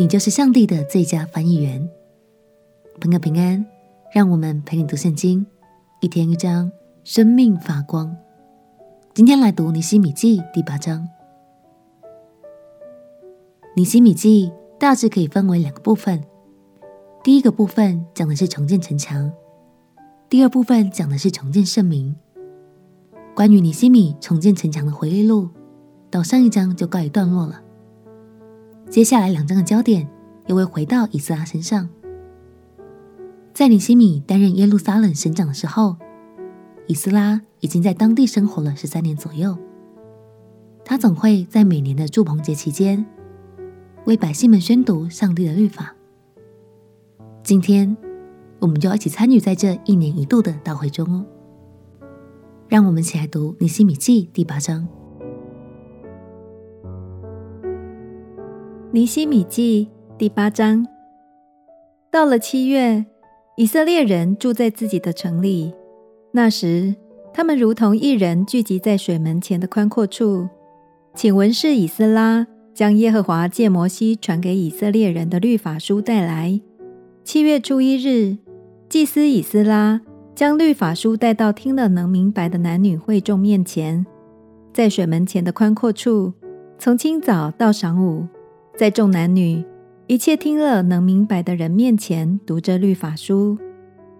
你就是上帝的最佳翻译员。朋友平安，让我们陪你读圣经，一天一章，生命发光。今天来读尼希米记第八章。尼希米记大致可以分为两个部分，第一个部分讲的是重建城墙，第二部分讲的是重建圣民。关于尼希米重建城墙的回忆录，到上一章就告一段落了。接下来两章的焦点又会回到以斯拉身上。在尼希米担任耶路撒冷省长的时候，以斯拉已经在当地生活了十三年左右。他总会在每年的住棚节期间，为百姓们宣读上帝的律法。今天，我们就要一起参与在这一年一度的大会中哦。让我们一起来读尼西米记第八章。尼西米记第八章，到了七月，以色列人住在自己的城里。那时，他们如同一人聚集在水门前的宽阔处，请文士以斯拉将耶和华借摩西传给以色列人的律法书带来。七月初一日，祭司以斯拉将律法书带到听了能明白的男女会众面前，在水门前的宽阔处，从清早到晌午。在众男女、一切听了能明白的人面前读这律法书，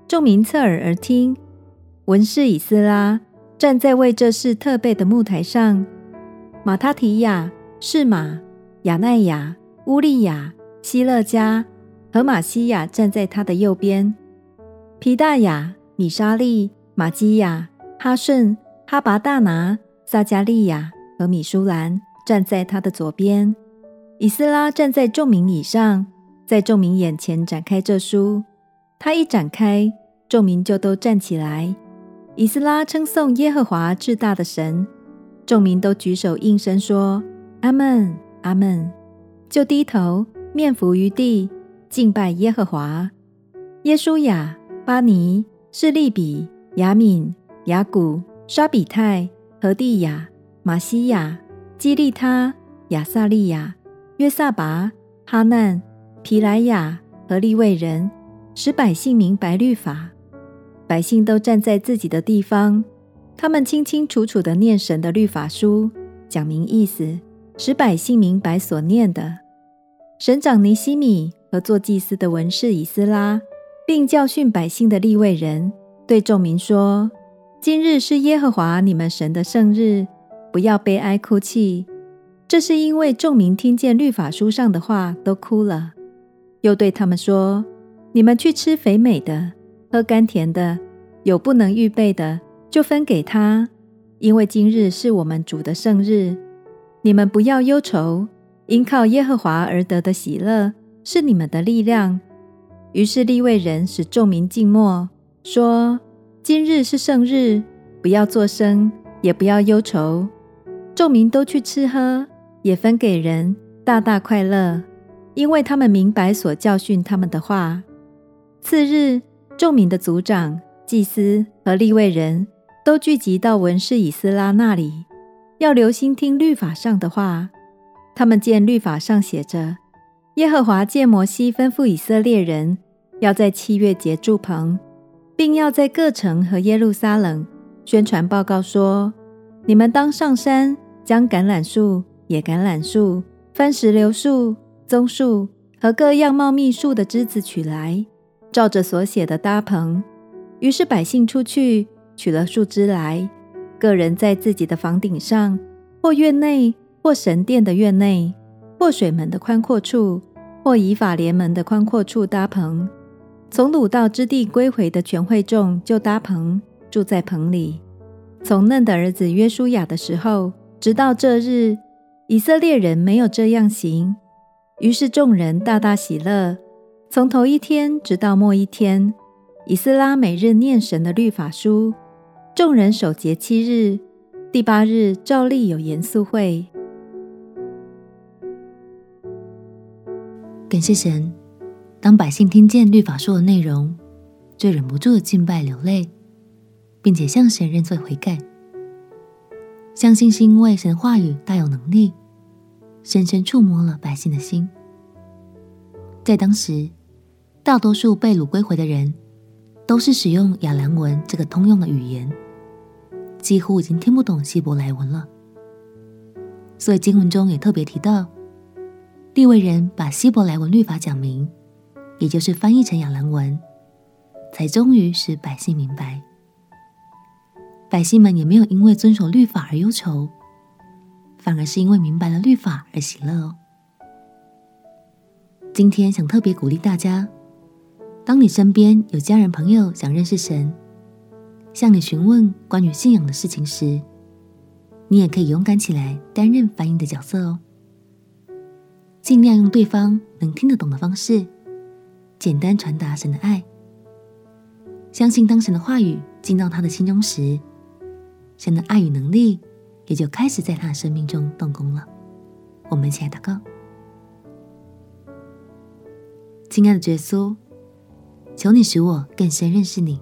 众民侧耳而听。文士以斯拉站在为这事特备的木台上，马他提亚、示玛、亚奈雅、乌利亚、希勒家和玛西亚站在他的右边，皮大雅、米沙利、玛基亚、哈顺、哈拔大拿、撒迦利亚和米舒兰站在他的左边。以斯拉站在众民以上，在众民眼前展开这书。他一展开，众民就都站起来。以斯拉称颂耶和华至大的神，众民都举手应声说：“阿门，阿门。”就低头面伏于地，敬拜耶和华。耶稣亚、巴尼、示利比、亚敏、亚古、沙比泰、何地亚、玛西亚、基利他、亚撒利亚。约萨拔、哈难、皮莱亚和利未人，使百姓明白律法。百姓都站在自己的地方，他们清清楚楚地念神的律法书，讲明意思，使百姓明白所念的。省长尼西米和做祭司的文士以斯拉，并教训百姓的利未人，对众民说：“今日是耶和华你们神的圣日，不要悲哀哭泣。”这是因为众民听见律法书上的话，都哭了。又对他们说：“你们去吃肥美的，喝甘甜的，有不能预备的，就分给他，因为今日是我们主的圣日。你们不要忧愁，因靠耶和华而得的喜乐是你们的力量。”于是利未人使众民静默，说：“今日是圣日，不要作声，也不要忧愁。”众民都去吃喝。也分给人，大大快乐，因为他们明白所教训他们的话。次日，众民的族长、祭司和立位人都聚集到文士以斯拉那里，要留心听律法上的话。他们见律法上写着：耶和华借摩西吩咐以色列人，要在七月节住棚，并要在各城和耶路撒冷宣传报告说：你们当上山，将橄榄树。野橄榄树、番石榴树、棕树和各样茂密树的枝子取来，照着所写的搭棚。于是百姓出去取了树枝来，各人在自己的房顶上，或院内，或神殿的院内，或水门的宽阔处，或以法莲门的宽阔处搭棚。从鲁道之地归回的全会众就搭棚，住在棚里。从嫩的儿子约书亚的时候，直到这日。以色列人没有这样行，于是众人大大喜乐。从头一天直到末一天，以斯拉每日念神的律法书。众人守节七日，第八日照例有严肃会。感谢神，当百姓听见律法书的内容，就忍不住敬拜流泪，并且向神认罪悔改。相信是因为神话语大有能力。深深触摸了百姓的心，在当时，大多数被掳归回的人都是使用亚兰文这个通用的语言，几乎已经听不懂希伯来文了。所以经文中也特别提到，利未人把希伯来文律法讲明，也就是翻译成亚兰文，才终于使百姓明白。百姓们也没有因为遵守律法而忧愁，反而是因为明白了律法而喜乐哦。今天想特别鼓励大家，当你身边有家人朋友想认识神，向你询问关于信仰的事情时，你也可以勇敢起来担任翻译的角色哦。尽量用对方能听得懂的方式，简单传达神的爱。相信当神的话语进到他的心中时，神的爱与能力也就开始在他的生命中动工了。我们一起来祷告：亲爱的耶稣，求你使我更深认识你，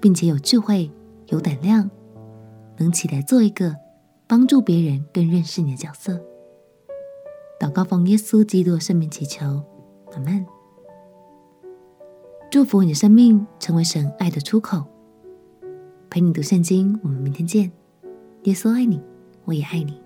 并且有智慧、有胆量，能起来做一个帮助别人更认识你的角色。祷告奉耶稣基督的圣名祈求，阿门。祝福你的生命成为神爱的出口。陪你读圣经，我们明天见。耶稣爱你，我也爱你。